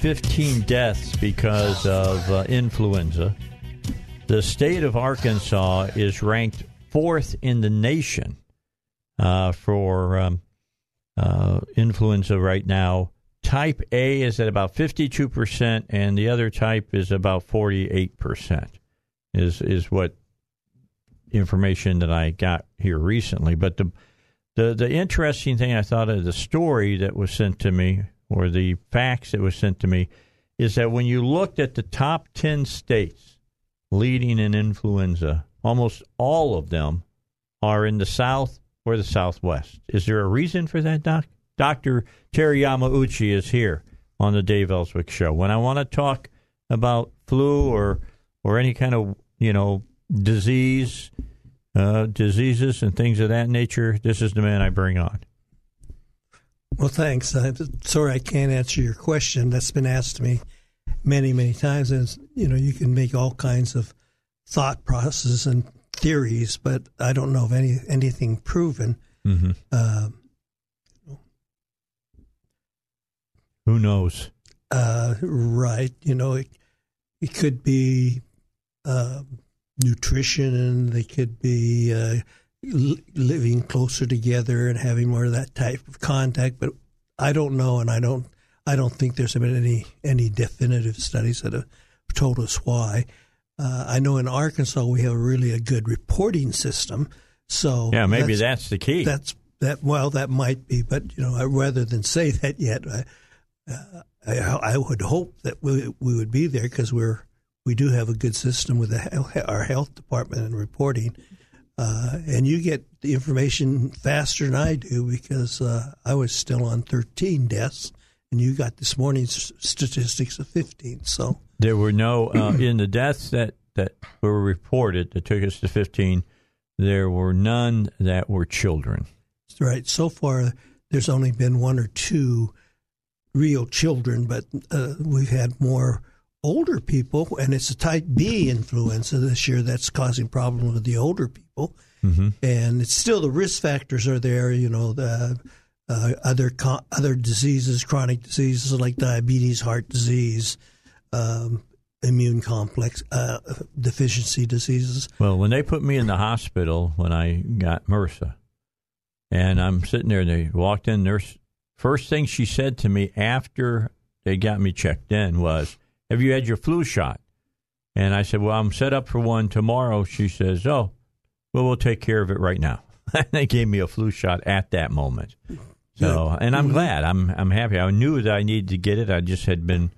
15 deaths because of uh, influenza. The state of Arkansas is ranked fourth in the nation uh, for um, uh, influenza right now. Type A is at about 52%, and the other type is about 48%, is, is what information that I got here recently. But the the the interesting thing I thought of the story that was sent to me, or the facts that was sent to me, is that when you looked at the top ten states leading in influenza, almost all of them are in the South or the Southwest. Is there a reason for that, Doc? Dr. Terry Yamauchi is here on the Dave Elswick Show. When I want to talk about flu or or any kind of you know disease, uh, diseases and things of that nature, this is the man I bring on. Well, thanks. I'm sorry I can't answer your question. That's been asked to me many, many times. And, you know, you can make all kinds of thought processes and theories, but I don't know of any anything proven. Mm-hmm. Uh, Who knows? uh, right. You know, it, it could be uh, nutrition, and they could be uh, living closer together and having more of that type of contact. But I don't know, and I don't. I don't think there's been any any definitive studies that have told us why. Uh, I know in Arkansas we have really a good reporting system. So Yeah, maybe that's, that's, the key. that's that. Well, that might be, but you know, I, rather than say that yet, I, uh, I, I would hope that we we would be there because we're we do have a good system with the, our health department and reporting, uh, and you get the information faster than I do because uh, I was still on 13 deaths, and you got this morning's statistics of 15. So There were no uh, in the deaths that that were reported that took us to 15. There were none that were children. right, so far there's only been one or two real children, but uh, we've had more older people, and it's a type B influenza this year that's causing problems with the older people. Mm-hmm. And it's still the risk factors are there, you know, the uh, other co- other diseases, chronic diseases like diabetes, heart disease, um, immune complex uh, deficiency diseases. Well, when they put me in the hospital when I got MRSA, and I'm sitting there, and they walked in. Nurse, first thing she said to me after they got me checked in was, "Have you had your flu shot?" And I said, "Well, I'm set up for one tomorrow." She says, "Oh, well, we'll take care of it right now." And they gave me a flu shot at that moment. So, and I'm glad. I'm I'm happy. I knew that I needed to get it. I just had been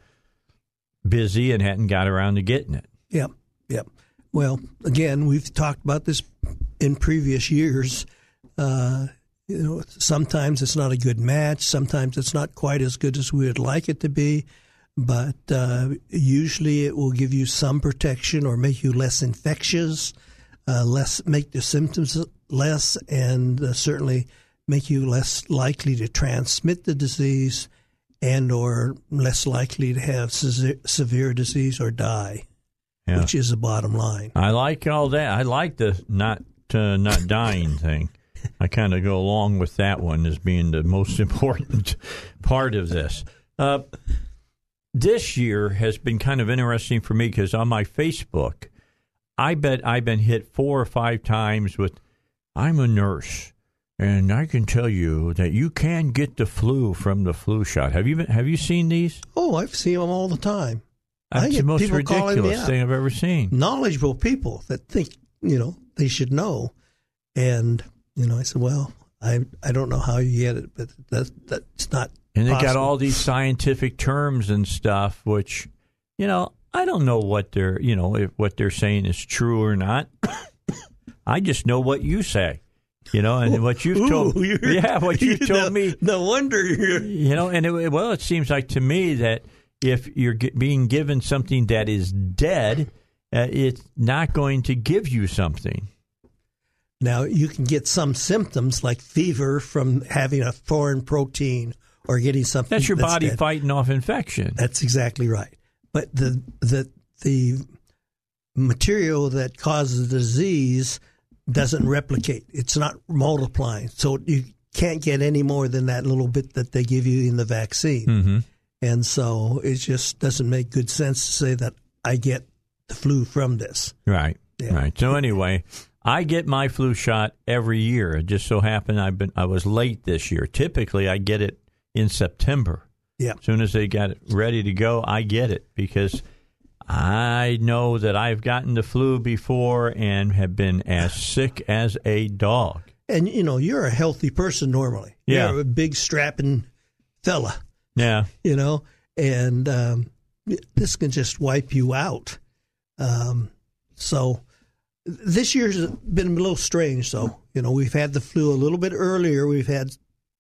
busy and hadn't got around to getting it. Yep, yep. Well, again, we've talked about this in previous years. Uh, you know, sometimes it's not a good match. Sometimes it's not quite as good as we would like it to be. But uh, usually, it will give you some protection or make you less infectious, uh, less make the symptoms less, and uh, certainly make you less likely to transmit the disease, and or less likely to have se- severe disease or die Yeah. which is the bottom line. I like all that. I like the not uh, not dying thing. I kind of go along with that one as being the most important part of this. This year has been kind of interesting for me because on my Facebook, I bet I've been hit four or five times with, I'm a nurse. And I can tell you that you can get the flu from the flu shot. Have you been, have you seen these? Oh, I've seen them all the time. I That's the most people ridiculous thing I've ever seen. Knowledgeable people that think you know they should know, and you know I said, well, I I don't know how you get it, but that that's not. And they got all these scientific terms and stuff, which, you know, I don't know what they're, you know, if what they're saying is true or not. I just know what you say, you know, and what you've told, Ooh, you're- yeah, what you told me, No wonder you're. you know, and it, well, it seems like to me that if you're ge- being given something that is dead, uh, it's not going to give you something. Now, you can get some symptoms like fever from having a foreign protein or getting something. That's your body dead. fighting off infection. That's exactly right. But the the the material that causes the disease doesn't replicate. It's not multiplying. So you can't get any more than that little bit that they give you in the vaccine. Mm-hmm. And so it just doesn't make good sense to say that I get the flu from this. Right. Yeah. Right. So anyway, I get my flu shot every year. It just so happened I've been I was late this year. Typically I get it in September. Yeah. As soon as they got it ready to go, I get it because I know that I've gotten the flu before and have been as sick as a dog. And you know, you're a healthy person normally. Yeah. You're a big strapping fella, Yeah. you know, and um, this can just wipe you out. Um, so this year's been a little strange, though. You know, we've had the flu a little bit earlier. We've had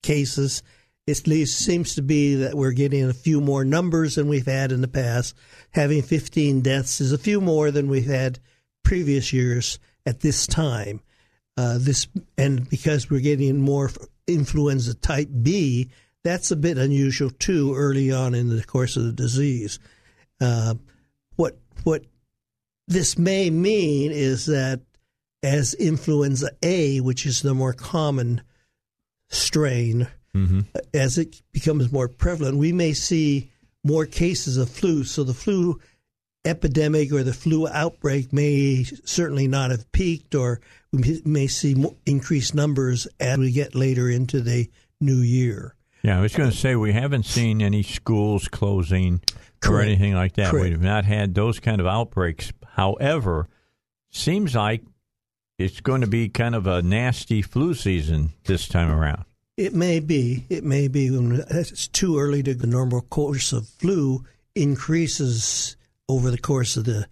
cases. It seems to be that we're getting a few more numbers than we've had in the past. Having 15 deaths is a few more than we've had previous years at this time. Uh, this and because we're getting more influenza type B, that's a bit unusual too. Early on in the course of the disease, uh, what what this may mean is that as influenza A, which is the more common strain, Mm-hmm. as it becomes more prevalent, we may see more cases of flu. So the flu epidemic or the flu outbreak may certainly not have peaked, or we may see more increased numbers as we get later into the new year. Yeah, I was going to say we haven't seen any schools closing or anything like that. Correct. We've not had those kind of outbreaks. However, seems like it's going to be kind of a nasty flu season this time around. It may be. It may be. It's too early to the normal course of flu increases over the course of the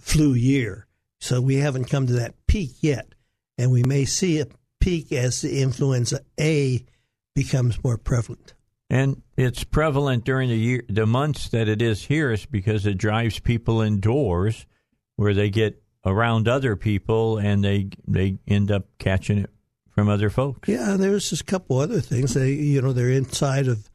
flu year. So we haven't come to that peak yet, and we may see a peak as the influenza A becomes more prevalent. And it's prevalent during the year, the months that it is here is because it drives people indoors where they get around other people and they they end up catching it from other folks. Yeah, there's just a couple other things. They, you know, they're inside of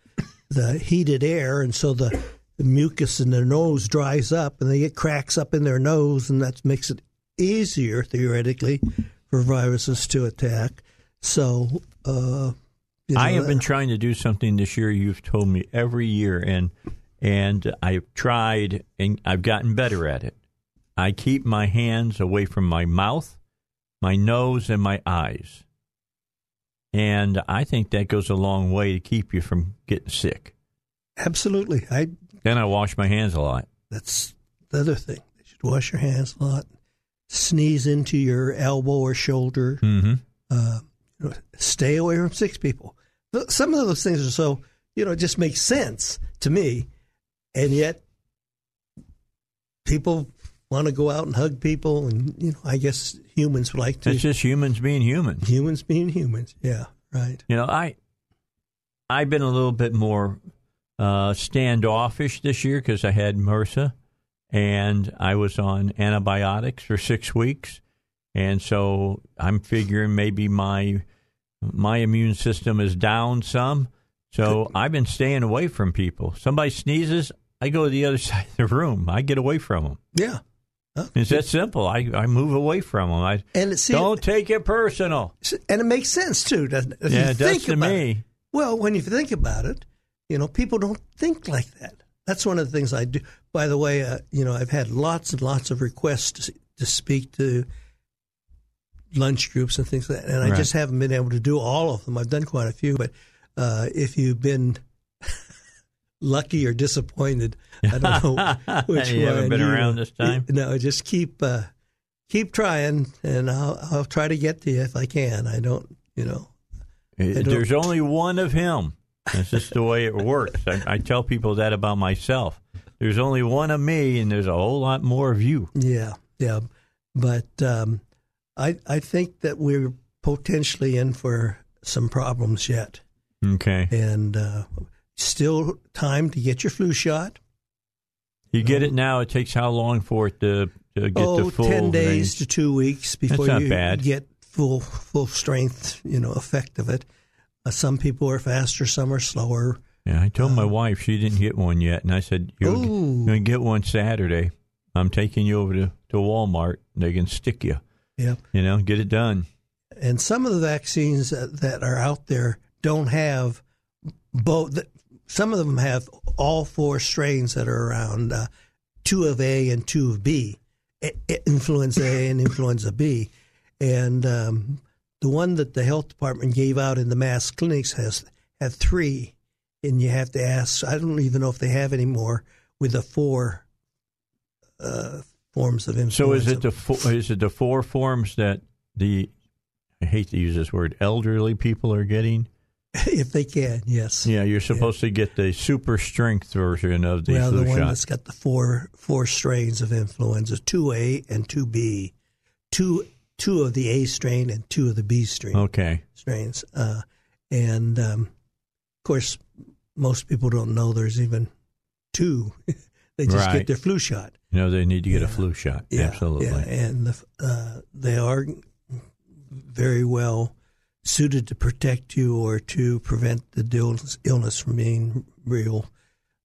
the heated air, and so the, the mucus in their nose dries up, and they get cracks up in their nose, and that makes it easier theoretically for viruses to attack. So, uh, you know, I have been trying to do something this year. You've told me every year, and and I've tried, and I've gotten better at it. I keep my hands away from my mouth, my nose, and my eyes, and I think that goes a long way to keep you from getting sick. absolutely. I Then I wash my hands a lot. that's the other thing. You should wash your hands a lot. Sneeze into your elbow or shoulder. Mm-hmm. uh, stay away from six people. Some of those things are so, you know, it just makes sense to me. And yet, people want to go out and hug people. And, you know, I guess humans like to. It's just humans being humans. humans being humans. Yeah, right. You know, I I've been a little bit more uh, standoffish this year because I had MRSA and I was on antibiotics for six weeks, and so I'm figuring maybe my my immune system is down some. So I've been staying away from people. Somebody sneezes, I go to the other side of the room. I get away from them. Yeah. Huh? It's that simple. I, I move away from them. I And see, don't take it personal. and it makes sense too, doesn't it? If Yeah, you it does think to about me. it. Well, when you think about it, you know, people don't think like that. That's one of the things I do. By the way, uh, you know, I've had lots and lots of requests to, to speak to lunch groups and things like that, and I Right. just haven't been able to do all of them. I've done quite a few, but uh, if you've been lucky or disappointed, I don't know which You one. haven't been around this time? No, just keep uh, keep trying, and I'll I'll try to get to you if I can. I don't, you know. don't- There's only one of him. That's just the way it works. I, I tell people that about myself. There's only one of me, and there's a whole lot more of you. Yeah, yeah, but um, I I think that we're potentially in for some problems yet, Okay. and uh, still time to get your flu shot. You get it now. It takes how long for it to, to get oh, the full 10 days range? to two weeks before you bad. get full full strength, you know, effect of it. Uh, some people are faster, some are slower. Yeah, I told my wife she didn't get one yet, and I said, "You're going to get one Saturday. I'm taking you over to, to Walmart. They can stick you. Yeah, You know, get it done." and some of the vaccines that, that are out there don't have both. Some of them have all four strains that are around, uh, two of A and two of B, influenza A and influenza B, and um, the one that the health department gave out in the mass clinics has had three, and you have to ask. I don't even know if they have any more with the four uh, forms of influenza. So is it the fo- is it the four forms that the I hate to use this word elderly people are getting? if they can? Yes. Yeah, you're supposed to get the super strength version of the well, flu the one shot. that's got the four four strains of influenza, two A and two B, two two of the A strain and two of the B strain Okay. strains, uh, and um, of course, most people don't know there's even two. they just Right. get their flu shot. You know they need to get a flu shot. Yeah, Absolutely. yeah, and the, uh, they are very well suited to protect you or to prevent the illness, illness from being real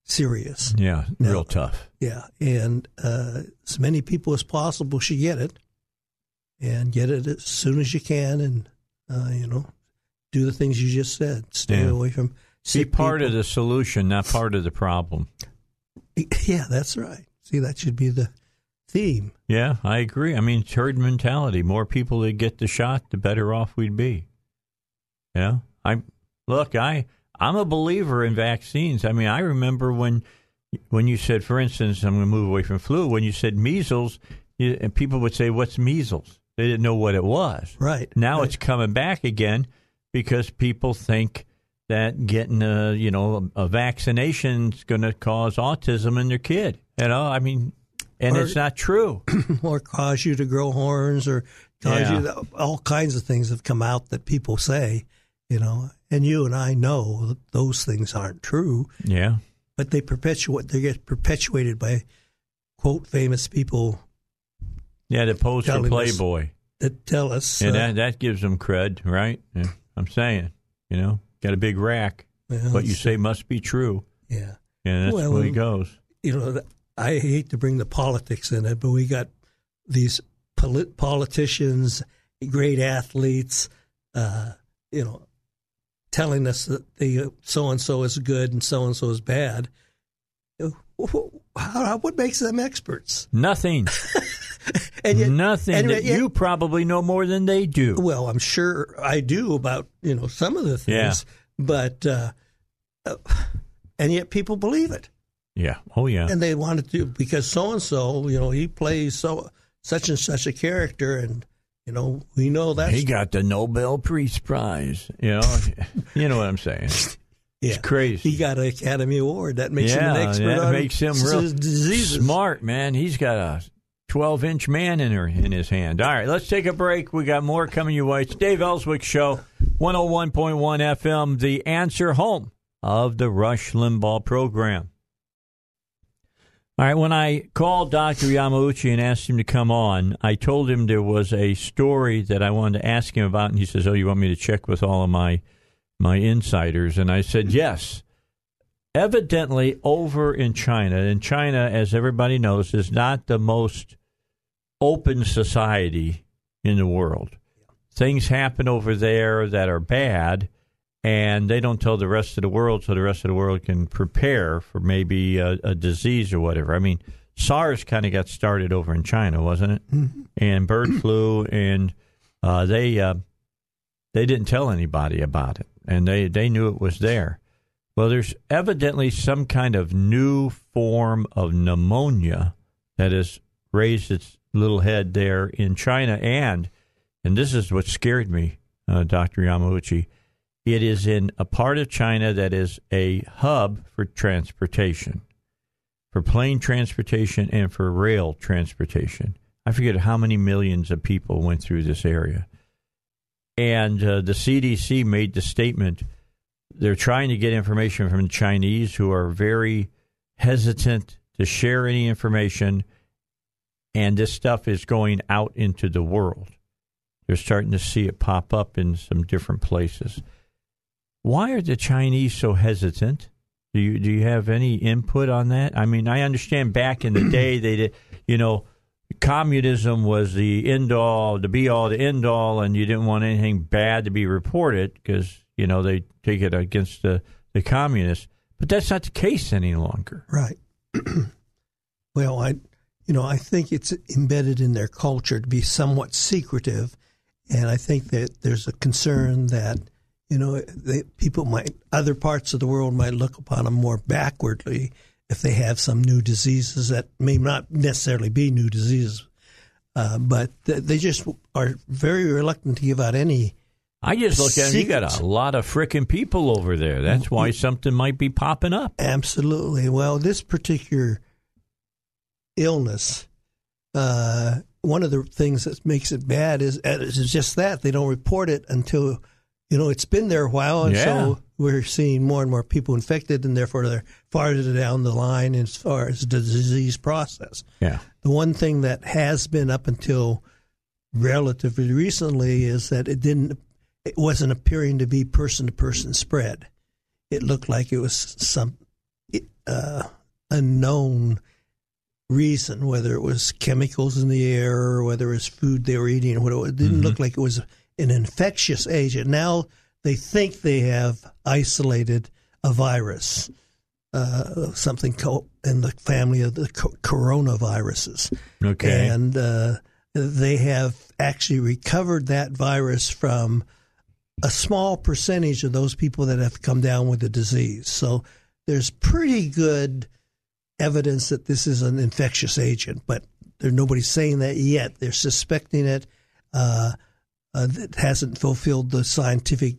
serious. Yeah, No. real tough. Yeah, and uh, as many people as possible should get it, and get it as soon as you can, and uh, you know, do the things you just said. Stay Yeah. away from Be part of the solution, not part of the problem. Yeah, that's right. See, that should be the theme. Yeah, I agree. I mean, it's herd mentality. More people that get the shot, the better off we'd be. Yeah, I look. I I'm a believer in vaccines. I mean, I remember when when you said, for instance, I'm going to move away from flu. When you said measles, you, and people would say, "What's measles?" They didn't know what it was. Right. Now right. it's coming back again because people think that getting a you know a vaccination is going to cause autism in their kid. You know, I mean, and Or- it's not true. or cause you to grow horns or cause Yeah. you to, all kinds of things have come out that people say, you know, and you and I know that those things aren't true, yeah, but they perpetuate they get perpetuated by quote famous people yeah. The post for us. Playboy, that tell us and uh, that that gives them cred, right? Yeah, I'm saying, you know, got a big rack. well, What you say must be true, yeah. and that's Well, where he goes. You know, I hate to bring the politics in it, but we got these polit- politicians, great athletes, uh, you know, telling us that the so and so is good and so and so is bad. How, what makes them experts? Nothing, And yet, nothing and that yet- you probably know more than they do. well, I'm sure I do about you know some of the things, but uh, uh, and yet people believe it. Yeah. Oh yeah. and they wanted to because so and so, you know, he plays so such and such a character, and you know, we know that He got the Nobel Peace Prize. You know, you know what I'm saying. yeah, It's crazy. he got an Academy Award. That makes him an yeah, expert that on makes him real diseases. smart, man. He's got a 12 inch man in her in his hand. All right, let's take a break. We got more coming your way. It's Dave Elswick Show, 101.1 FM, the answer home of the Rush Limbaugh program. All right, when I called Dr. Yamauchi and asked him to come on, I told him there was a story that I wanted to ask him about, and he says, "Oh, you want me to check with all of my my insiders?" And I said, "Yes." Evidently, over in China, and China, as everybody knows, is not the most open society in the world. Things happen over there that are bad, and they don't tell the rest of the world so the rest of the world can prepare for maybe a, a disease or whatever. I mean, SARS kind of got started over in China, wasn't it? And bird flu, and uh, they uh, they didn't tell anybody about it, and they they knew it was there. Well, there's evidently some kind of new form of pneumonia that has raised its little head there in China, and and this is what scared me, uh, Doctor Yamauchi. It is in a part of China that is a hub for transportation, for plane transportation and for rail transportation. I forget how many millions of people went through this area. And uh, the CDC made the statement they're trying to get information from the Chinese who are very hesitant to share any information, and this stuff is going out into the world. They're starting to see it pop up in some different places. Why are the Chinese so hesitant? Do you do you have any input on that? I mean, I understand back in the day they did, you know, communism was the end all, the be all, the end all, and you didn't want anything bad to be reported because you know they take it against the the communists. But that's not the case any longer. Right. well, I, you know, I think it's embedded in their culture to be somewhat secretive, and I think that there's a concern that you know they, people might other parts of the world might look upon them more backwardly if they have some new diseases that may not necessarily be new diseases, uh, but they just are very reluctant to give out any I just look at it, you got a lot of frickin' people over there. That's why something might be popping up. Absolutely. Well, this particular illness, uh, one of the things that makes it bad is, uh, is just that they don't report it until you know it's been there a while, and yeah. so we're seeing more and more people infected, and therefore they're farther down the line as far as the disease process. Yeah. The one thing that has been up until relatively recently is that it didn't it wasn't appearing to be person to person spread. It looked like it was some uh, unknown reason, whether it was chemicals in the air or whether it was food they were eating or whatever. It didn't mm-hmm. look like it was an infectious agent. Now they think they have isolated a virus, uh, something co- in the family of the co- coronaviruses. Okay. And uh, they have actually recovered that virus from a small percentage of those people that have come down with the disease. So there's pretty good evidence that this is an infectious agent, but there's nobody's saying that yet. They're suspecting it. Uh, uh, it hasn't fulfilled the scientific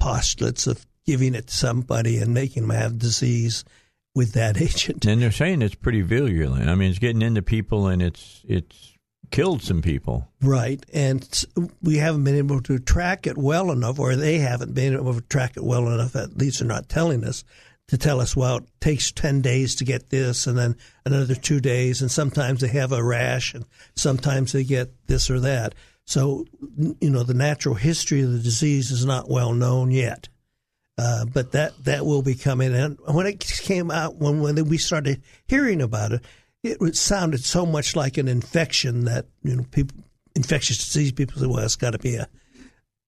postulates of giving it to somebody and making them have disease with that agent. And they're saying it's pretty virulent. I mean, it's getting into people and it's it's killed some people. Right. And we haven't been able to track it well enough, or they haven't been able to track it well enough, at least they're not telling us, to tell us, well, it takes 10 days to get this and then another two days. And sometimes they have a rash and sometimes they get this or that. So, you know, the natural history of the disease is not well known yet. Uh, but that, that will be coming. And when it came out, when, when we started hearing about it, it sounded so much like an infection that you know people infectious disease people say, well, it's got to be a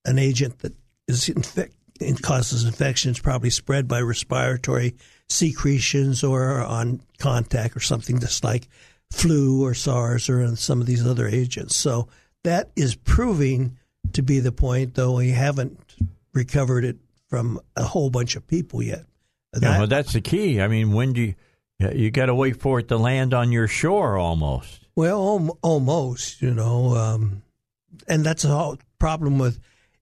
an agent that is infect it causes infections, probably spread by respiratory secretions or on contact or something just like flu or SARS or some of these other agents. So that is proving to be the point, though we haven't recovered it from a whole bunch of people yet. That, yeah, well, that's the key. I mean, when do you you got to wait for it to land on your shore almost. Well, almost, you know, um, and that's a whole problem with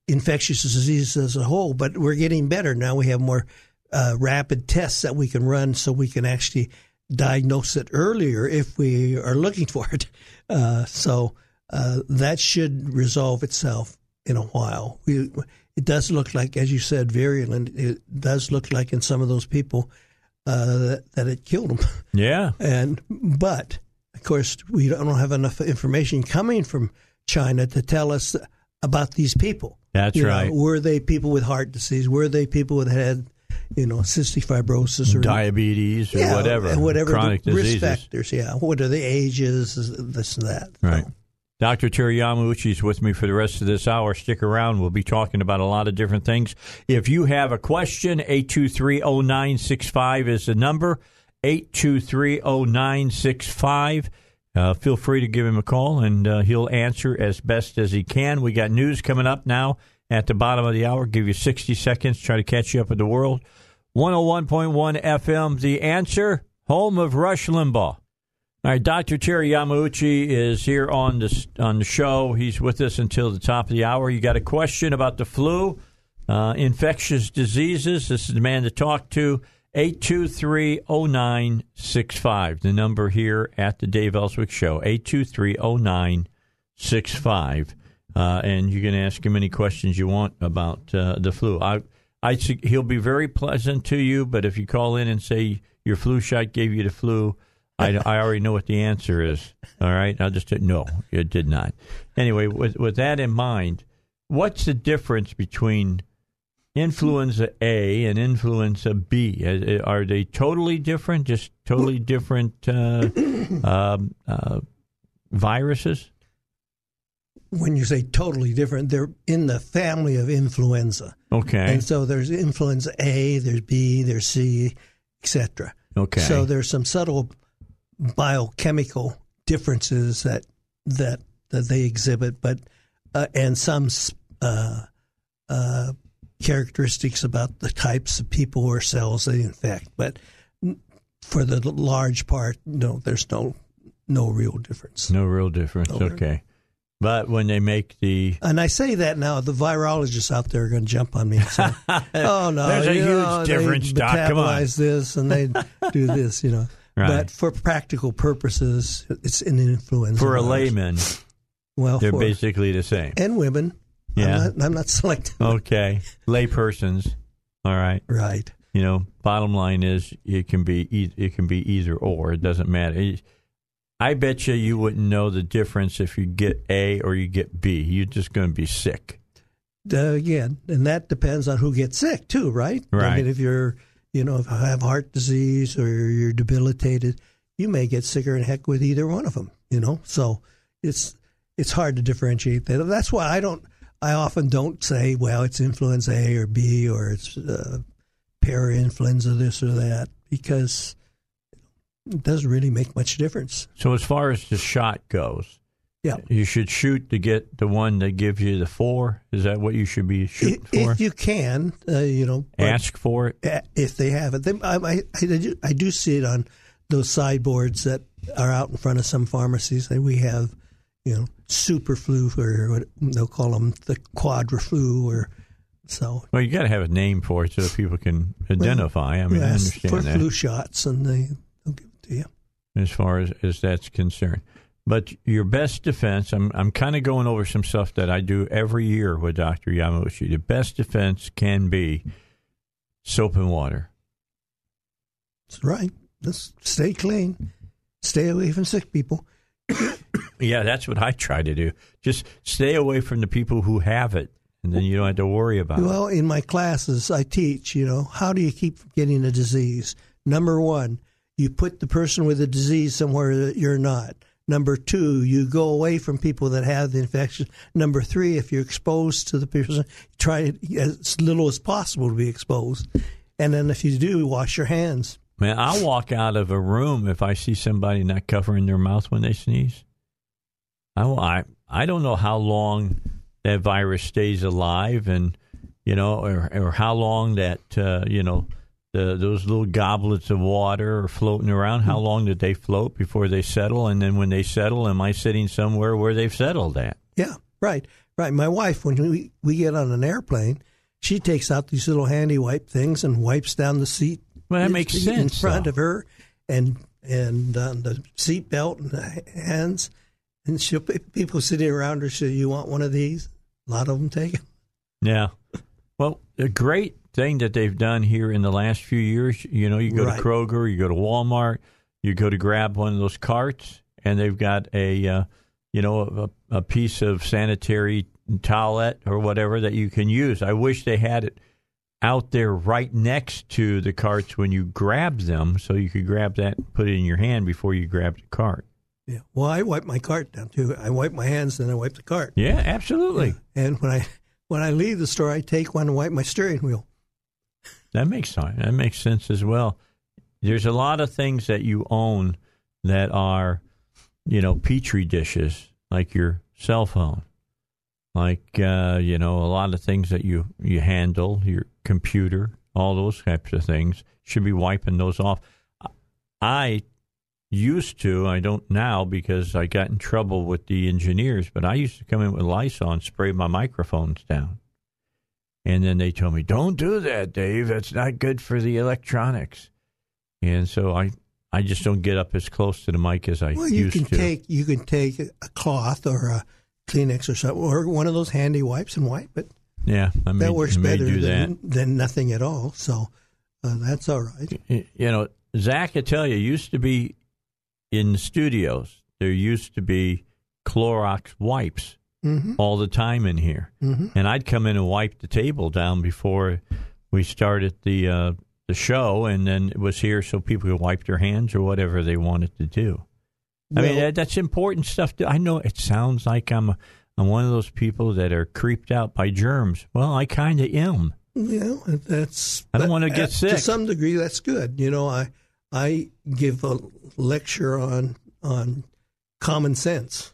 infectious diseases as a whole. But we're getting better now. We have more uh, rapid tests that we can run, so we can actually diagnose it earlier if we are looking for it. Uh, so uh, that should resolve itself in a while. We, it does look like, as you said, virulent. It does look like in some of those people uh, that, that it killed them. Yeah. And but of course we don't have enough information coming from China to tell us about these people. That's you right. Know, were they people with heart disease? Were they people that had you know cystic fibrosis or diabetes or yeah, whatever, whatever chronic risk diseases. factors? Yeah. What are the ages? This and that. Right. So. Dr. Terry is with me for the rest of this hour. Stick around. We'll be talking about a lot of different things. If you have a question, 823-0965 is the number. 823-0965. Uh, feel free to give him a call, and uh, he'll answer as best as he can. We got news coming up now at the bottom of the hour. Give you 60 seconds, try to catch you up with the world. 101.1 FM, The Answer, home of Rush Limbaugh. All right, Dr. Terry Yamauchi is here on the on the show. He's with us until the top of the hour. You got a question about the flu, uh, infectious diseases? This is the man to talk to. 823-0965, the number here at the Dave Elswick Show. 823-0965. Uh, and you can ask him any questions you want about uh, the flu. I, I, he'll be very pleasant to you, but if you call in and say your flu shot gave you the flu, I, I already know what the answer is. All right, I'll just no, it did not. Anyway, with with that in mind, what's the difference between influenza A and influenza B? Are, are they totally different? Just totally different uh, um, uh, viruses? When you say totally different, they're in the family of influenza. Okay. And so there's influenza A, there's B, there's C, etc. Okay. So there's some subtle biochemical differences that that that they exhibit, but uh, and some uh, uh, characteristics about the types of people or cells they infect. But for the large part, no, there's no no real difference. No real difference. No okay. Real. But when they make the and I say that now, the virologists out there are going to jump on me and say, "Oh no, there's a huge know, difference, they Doc. Come on, this and they do this, you know." Right. But for practical purposes, it's an influenza. For virus. a layman, well, they're basically the same. And women. Yeah, I'm not, I'm not selecting. Okay, laypersons. All right. Right. You know, bottom line is it can be it can be either or. It doesn't matter. I bet you you wouldn't know the difference if you get A or you get B. You're just going to be sick. Uh, again, and that depends on who gets sick too, right? Right. I mean, if you're, you know, if you have heart disease or you're debilitated, you may get sicker in heck with either one of them. You know, so it's it's hard to differentiate that. That's why I don't. I often don't say, well, it's influenza A or B or it's uh, parainfluenza this or that because it doesn't really make much difference. So as far as the shot goes, yeah, you should shoot to get the one that gives you the four. Is that what you should be shooting if, for? If you can, uh, you know, ask for it if they have it. They, I, I, I, do, I do see it on those sideboards that are out in front of some pharmacies. And we have, you know, super flu or what they'll call them the quadra flu or so. Well, you got to have a name for it so that people can identify. Well, I mean, yes, I understand for that. flu shots, and they yeah. As far as, as that's concerned. But your best defense, I'm I'm kind of going over some stuff that I do every year with Dr. Yamauchi. The best defense can be soap and water. That's right. Just stay clean. Stay away from sick people. yeah, that's what I try to do. Just stay away from the people who have it, and then you don't have to worry about well, it. Well, in my classes, I teach, you know, how do you keep getting a disease? Number one, you put the person with the disease somewhere that you're not. Number two, you go away from people that have the infection. Number three, if you're exposed to the person, try as little as possible to be exposed. And then if you do, wash your hands. Man, I'll walk out of a room if I see somebody not covering their mouth when they sneeze. I, I, I don't know how long that virus stays alive and, you know, or, or how long that, uh, you know, the, those little goblets of water are floating around. How long did they float before they settle? And then when they settle, am I sitting somewhere where they've settled at? Yeah, right, right. My wife, when we, we get on an airplane, she takes out these little handy wipe things and wipes down the seat. Well, that makes sense. In front though. of her and and on the seat belt and the hands. And she people sitting around her say, "You want one of these?" A lot of them take it. Yeah. Well, a great thing that they've done here in the last few years. You know, you go Right. to Kroger, you go to Walmart, you go to grab one of those carts, and they've got a, uh, you know, a, a piece of sanitary towelette or whatever that you can use. I wish they had it out there right next to the carts when you grab them, so you could grab that, and put it in your hand before you grab the cart. Yeah. Well, I wipe my cart down too. I wipe my hands, then I wipe the cart. Yeah, absolutely. And when I when I leave the store, I take one and wipe my steering wheel. That makes sense. That makes sense as well. There's a lot of things that you own that are, you know, petri dishes, like your cell phone, like uh, you know, a lot of things that you you handle, your computer, all those types of things should be wiping those off. I used to, I don't now because I got in trouble with the engineers, but I used to come in with Lysol and spray my microphones down. And then they told me, "Don't do that, Dave. That's not good for the electronics." And so I, I just don't get up as close to the mic as I Well, you used can to. take you can take a cloth or a Kleenex or something, or one of those handy wipes and wipe it. yeah, I may, that works may better than, than nothing at all. So uh, that's all right. You know, Zach, I tell you, used to be in the studios, there used to be Clorox wipes Mm-hmm. all the time in here, Mhm. and I'd come in and wipe the table down before we started the uh, the show, and then it was here so people could wipe their hands or whatever they wanted to do. I mean, that, that's important stuff. To, I know it sounds like I'm I'm one of those people that are creeped out by germs. Well, I kind of am. You know, that's. I don't wanna get sick. To some degree, that's good. You know, I I give a lecture on on common sense.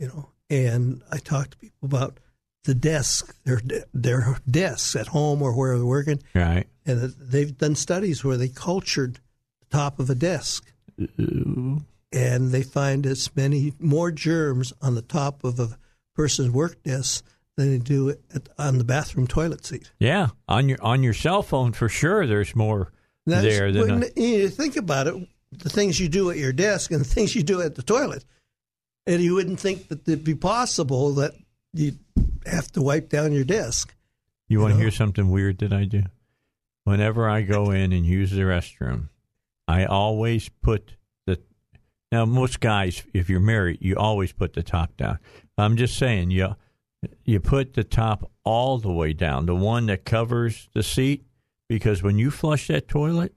You know, and I talk to people about the desk, their their desks at home or where they're working, Right. and they've done studies where they cultured the top of a desk, Ooh. and they find as many more germs on the top of a person's work desk than they do at, on the bathroom toilet seat. Yeah, on your on your cell phone for sure. There's more That's- there than when a, you think about it, the things you do at your desk and the things you do at the toilet, and you wouldn't think that it'd be possible that you'd have to wipe down your desk. You want to hear something weird that I do? Whenever I go in and use the restroom, I always put the. Now, most guys, if you're married, you always put the top down. I'm just saying, you you put the top all the way down, the one that covers the seat, because when you flush that toilet,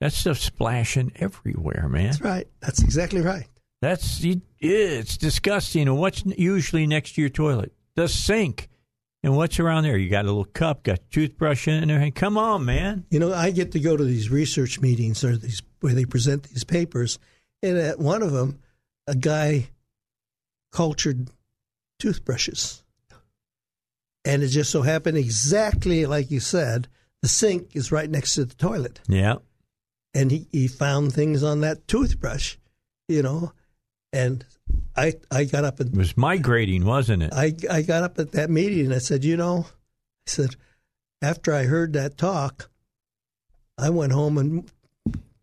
that stuff's splashing everywhere, man. That's right. That's exactly right. That's it's disgusting. And what's usually next to your toilet? The sink. And what's around there? You got a little cup, got toothbrush in there. Come on, man. You know, I get to go to these research meetings or these where they present these papers, and at one of them, a guy cultured toothbrushes, and it just so happened exactly like you said, the sink is right next to the toilet. Yeah. and he, he found things on that toothbrush, you know, and I I got up It and was migrating, wasn't it? I I got up at that meeting and I said, you know, I said after I heard that talk, I went home and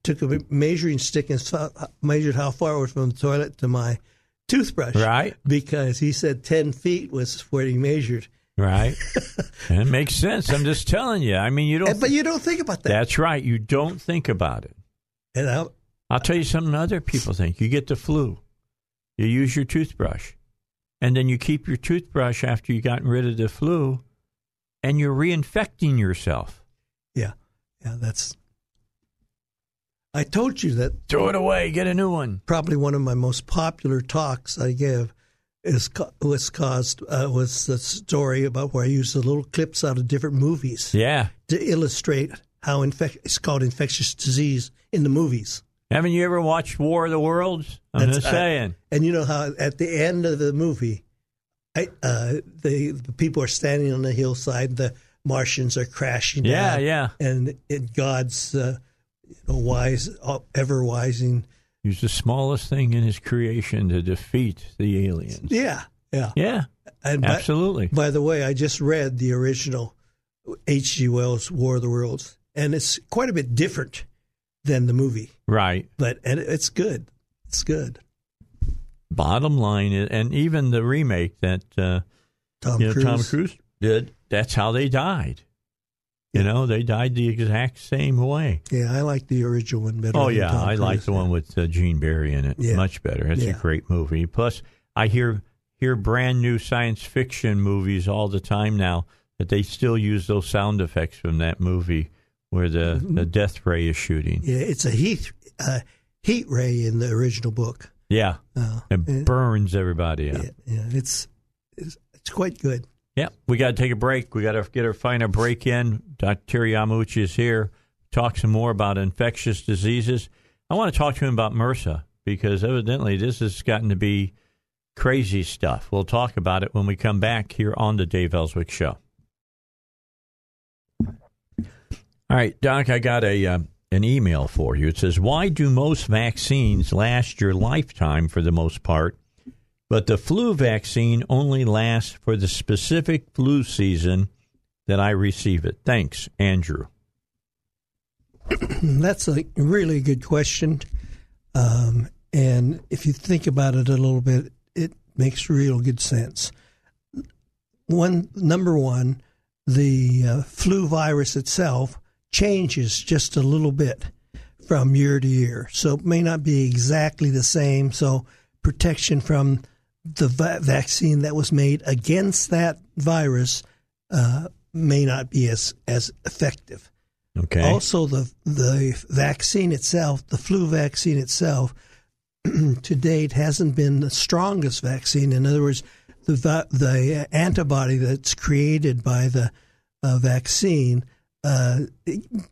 took a measuring stick and saw, measured how far it was from the toilet to my toothbrush, Right. Because he said ten feet was where he measured, Right. and it makes sense. I'm just telling you. I mean, you don't. But you don't think about that. that's right. You don't think about it. and I, I'll tell you something other people think. You get the flu, you use your toothbrush, and then you keep your toothbrush after you've gotten rid of the flu, and you're reinfecting yourself. yeah, yeah, that's. I told you that Throw it away. Get a new one. probably one of my most popular talks I give is was caused uh, was the story about where I used the little clips out of different movies Yeah. to illustrate how infec- it's called infectious disease in the movies. Haven't you ever watched War of the Worlds? I'm That's- just I- saying. And you know how at the end of the movie, I, uh, the, the people are standing on the hillside, the Martians are crashing yeah, down, yeah. and in God's uh, you know, wise, ever wising, He's the smallest thing in his creation to defeat the aliens. yeah, yeah. Yeah, And by- absolutely. By the way, I just read the original H.G. Wells' War of the Worlds, and it's quite a bit different than the movie, right. but and it's good. It's good. Bottom line is, and even the remake that uh, Tom you know, Cruise. Tom Cruise did, that's how they died. You know, they died the exact same way. Yeah, I like the original one better. Oh yeah, I like the one with uh, Gene Barry in it. Yeah. Much better. It's Yeah. a great movie. Plus, I hear hear brand new science fiction movies all the time now that they still use those sound effects from that movie where the, Mm-hmm. the death ray is shooting. Yeah, it's a heat uh, heat ray in the original book. Yeah, Uh, it yeah, burns everybody out. yeah, yeah, it's, it's it's quite good. Yeah, we got to take a break. We got to get our final break in. Dr. Terry Yamauchi is here. Talk some more about infectious diseases. I want to talk to him about MRSA because evidently this has gotten to be crazy stuff. We'll talk about it when we come back here on the Dave Elswick Show. All right, Doc, I got a uh, an email for you. It says, "Why do most vaccines last your lifetime for the most part, but the flu vaccine only lasts for the specific flu season that I receive it?" Thanks, Andrew. That's a really good question. Um, and if you think about it a little bit, it makes real good sense. One number one, the uh, flu virus itself changes just a little bit from year to year. So it may not be exactly the same. So protection from the va- vaccine that was made against that virus uh, may not be as, as effective. Okay. Also, the the vaccine itself, the flu vaccine itself, to date hasn't been the strongest vaccine. In other words, the the antibody that's created by the uh, vaccine uh,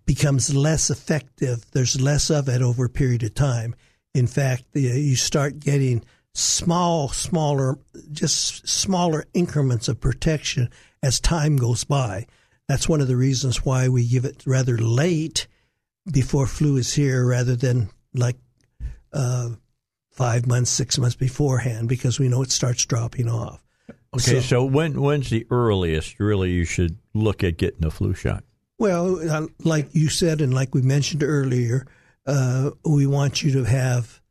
becomes less effective. There's less of it over a period of time. In fact, the, you start getting small, smaller, just smaller increments of protection as time goes by. That's one of the reasons why we give it rather late before flu is here rather than like uh, five months, six months beforehand because we know it starts dropping off. Okay, so, so when when's the earliest really you should look at getting a flu shot? Well, uh, like you said, and like we mentioned earlier, uh, we want you to have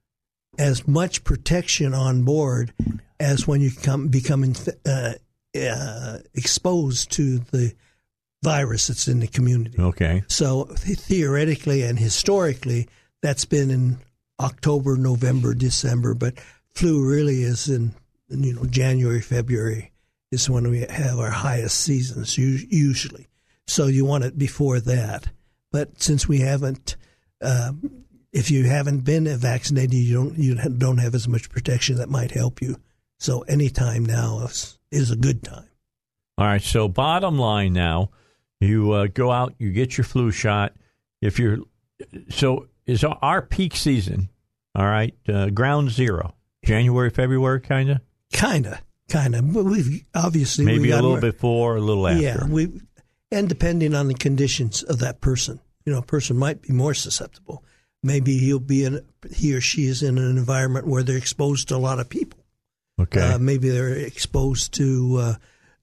as much protection on board as when you come become uh, uh, exposed to the virus that's in the community. Okay. So theoretically and historically, that's been in October, November, December, but flu really is in you know January, February is when we have our highest seasons usually. So you want it before that. But since we haven't, um, if you haven't been vaccinated, you don't you don't have as much protection that might help you. So any time now is, is a good time. All right. So bottom line now, you uh, go out, you get your flu shot. If you're so is our peak season, all right, uh, ground zero, January, February, kind of, kind of, kind of. But we've obviously maybe we a little more, before, a little after. Yeah, we and depending on the conditions of that person, you know, a person might be more susceptible. Maybe he'll be in he or she is in an environment where they're exposed to a lot of people. Okay. Uh, maybe they're exposed to uh,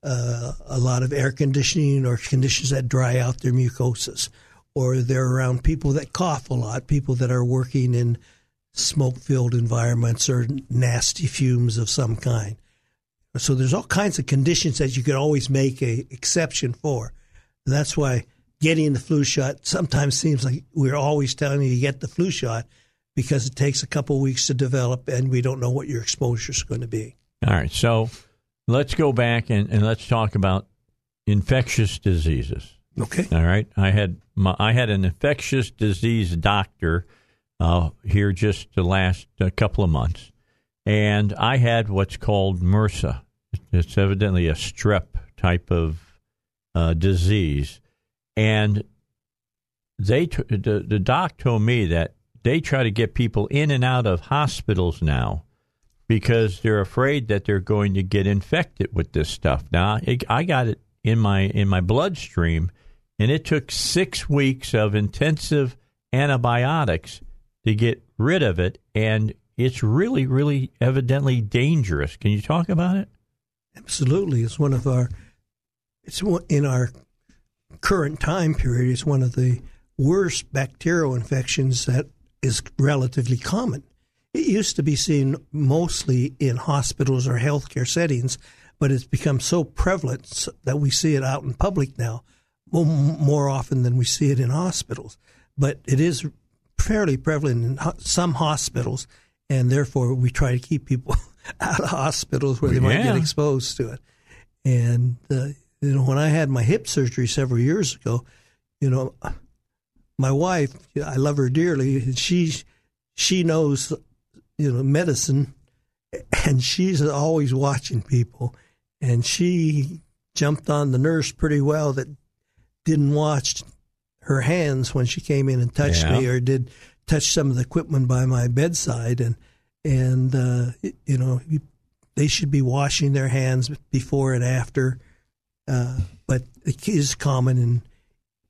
uh, a lot of air conditioning or conditions that dry out their mucosas, or they're around people that cough a lot, people that are working in smoke filled environments or nasty fumes of some kind. So there's all kinds of conditions that you could always make a exception for. That's why getting the flu shot sometimes seems like we're always telling you to get the flu shot because it takes a couple of weeks to develop and we don't know what your exposure is going to be. All right. So let's go back and, and let's talk about infectious diseases. Okay. All right. I had my, I had an infectious disease doctor uh, here just the last uh, couple of months, and I had what's called MRSA. It's evidently a strep type of uh, disease, and they t- the, the doc told me that they try to get people in and out of hospitals now because they're afraid that they're going to get infected with this stuff. Now, it, I got it in my in my bloodstream, and it took six weeks of intensive antibiotics to get rid of it, and it's really, really evidently dangerous. Can you talk about it? Absolutely, it's one of our it's in our current time period. It's one of the worst bacterial infections that is relatively common. It used to be seen mostly in hospitals or healthcare settings, but it's become so prevalent that we see it out in public now more often than we see it in hospitals. But it is fairly prevalent in some hospitals, and therefore we try to keep people out of hospitals where they might get exposed to it. And uh, you know, when I had my hip surgery several years ago, you know, my wife, I love her dearly, she she knows you know medicine, and she's always watching people, and she jumped on the nurse pretty well that didn't watch her hands when she came in and touched yeah. me, or did touch some of the equipment by my bedside, and and uh, you know they should be washing their hands before and after. Uh, but it is common in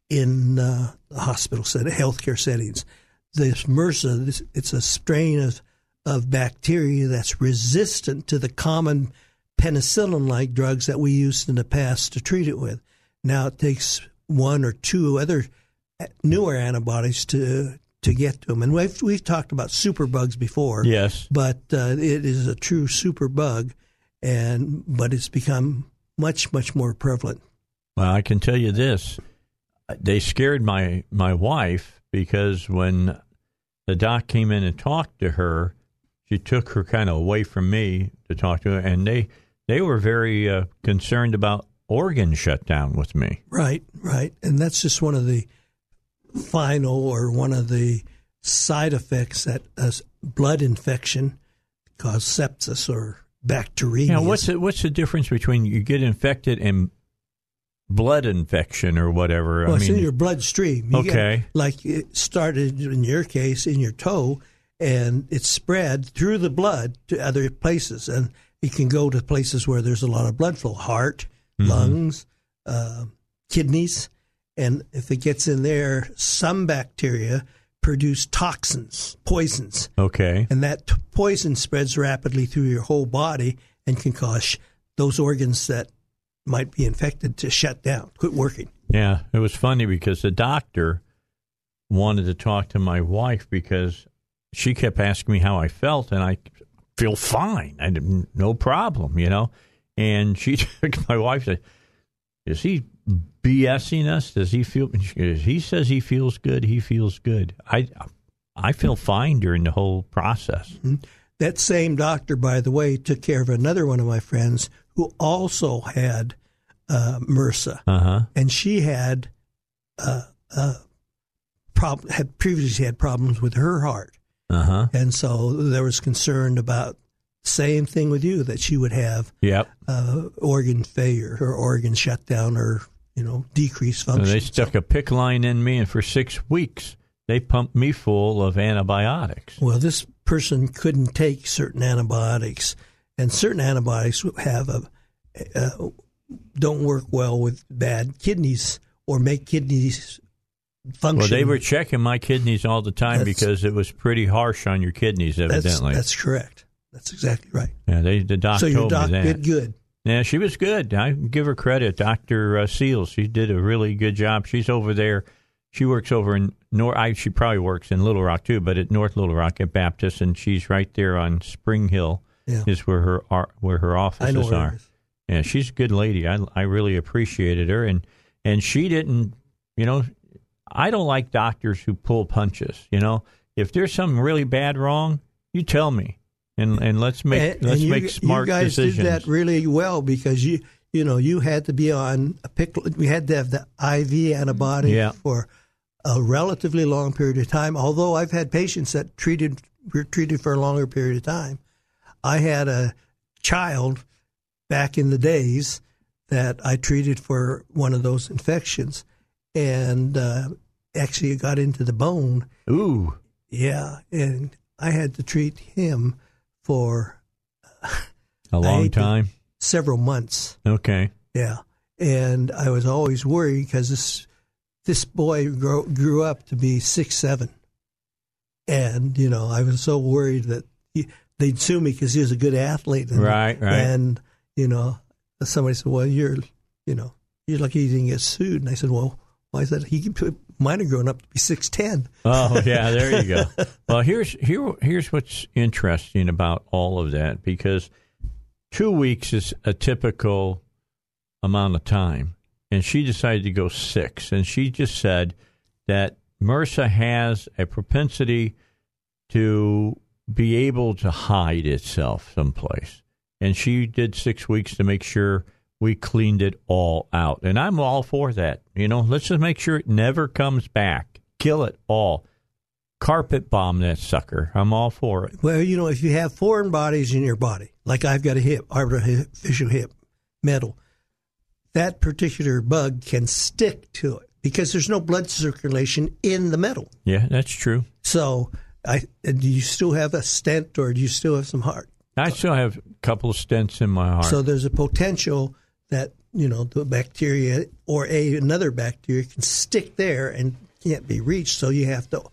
in uh, hospital setting, healthcare settings. This MRSA, it's a strain of of bacteria that's resistant to the common penicillin like drugs that we used in the past to treat it with. Now it takes one or two other newer antibodies to to get to them. And we've we've talked about superbugs before. Yes, but uh, it is a true superbug, and but it's become much much more prevalent. Well, I can tell you this: they scared my my wife because when the doc came in and talked to her. She took her kind of away from me to talk to her, and they they were very uh, concerned about organ shutdown with me. Right, right, and that's just one of the final or one of the side effects that a blood infection cause sepsis or bacteria. Now, what's the, what's the difference between you get infected and blood infection or whatever? Well, I it's mean, in your bloodstream. You Okay. Get, like it started in your case in your toe, and it spread through the blood to other places, and it can go to places where there's a lot of blood flow, heart, Mm-hmm. lungs, uh, kidneys, and if it gets in there, some bacteria produce toxins, poisons, okay. and that t- poison spreads rapidly through your whole body and can cause sh- those organs that might be infected to shut down, quit working. Yeah, it was funny because the doctor wanted to talk to my wife because she kept asking me how I felt, and I feel fine. I didn't, no problem, you know. And she took my wife said, "Is he BSing us? Does he feel?" He says he feels good. He feels good. I I feel fine during the whole process. That same doctor, by the way, took care of another one of my friends who also had uh, MRSA, Uh huh. and she had uh, uh, prob- had previously had problems with her heart, Uh huh. and so there was concern about same thing with you that she would have Yep. uh, organ failure or organ shutdown or you know decreased So function. they stuck a PICC line in me, and for six weeks they pumped me full of antibiotics. Well, this person couldn't take certain antibiotics, and certain antibiotics have a, uh, don't work well with bad kidneys or make kidneys function. Well, they were checking my kidneys all the time That's- because it was pretty harsh on your kidneys, that's, evidently. that's correct. That's exactly right. yeah, they the doc so your doc did good. Yeah, she was good. I give her credit, Doctor uh, Seals. She did a really good job. She's over there. She works over in North. I, she probably works in Little Rock too, but at North Little Rock at Baptist, and she's right there on Spring Hill. Yeah. Is where her where her offices are. her. Yeah, she's a good lady. I I really appreciated her, and and she didn't. You know, I don't like doctors who pull punches. You know, if there's something really bad wrong, you tell me, and and let's make And- let's and you, make smart you guys decisions. did that really well because you you know you had to be on a pick. We had to have the IV antibiotic Yeah. for a relatively long period of time. Although I've had patients that treated were treated for a longer period of time. I had a child back in the days that I treated for one of those infections, and uh, actually it got into the bone. Ooh, Yeah, and I had to treat him for a long time. several months. Okay. Yeah, and I was always worried because this this boy grew, grew up to be six seven, and you know I was so worried that he, they'd sue me because he was a good athlete. And, Right, right. And you know, somebody said, "Well, you're you know you're lucky you didn't get sued." And I said, "Well, why is that? He might have grown up to be six ten. Oh yeah, there you go. well, here's here here's what's interesting about all of that because two weeks is a typical amount of time, and she decided to go six, and she just said that MRSA has a propensity to be able to hide itself someplace, and she did six weeks to make sure we cleaned it all out, and I'm all for that. You know, let's just make sure it never comes back. Kill it all. Carpet bomb that sucker. I'm all for it. Well, you know, if you have foreign bodies in your body, like I've got a hip, artificial hip, metal, that particular bug can stick to it because there's no blood circulation in the metal. Yeah, that's true. So, I do you still have a stent or do you still have some heart? I still have a couple of stents in my heart. So there's a potential that you know the bacteria or a another bacteria can stick there and can't be reached. So you have to,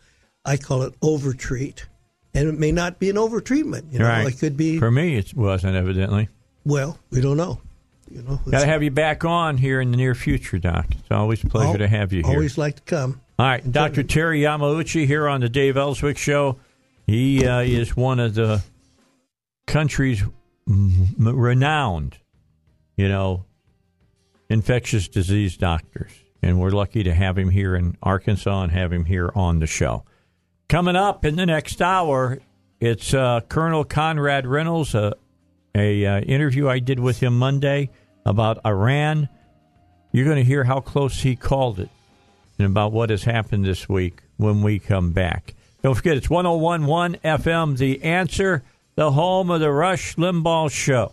I call it overtreat, and it may not be an overtreatment. You know, right. it could be. For me, it wasn't evidently. Well, we don't know. You know, Got to have you back on here in the near future, Doc. It's always a pleasure Al- to have you here. Always like to come. All right, Dr. Terry Yamauchi here on the Dave Elswick Show. He uh, is one of the country's renowned, you know, infectious disease doctors, and we're lucky to have him here in Arkansas and have him here on the show. Coming up in the next hour, it's uh, Colonel Conrad Reynolds, uh, a uh, interview I did with him Monday about Iran. You're going to hear how close he called it and about what has happened this week when we come back. Don't forget, it's 1011 FM, The Answer, the home of the Rush Limbaugh Show.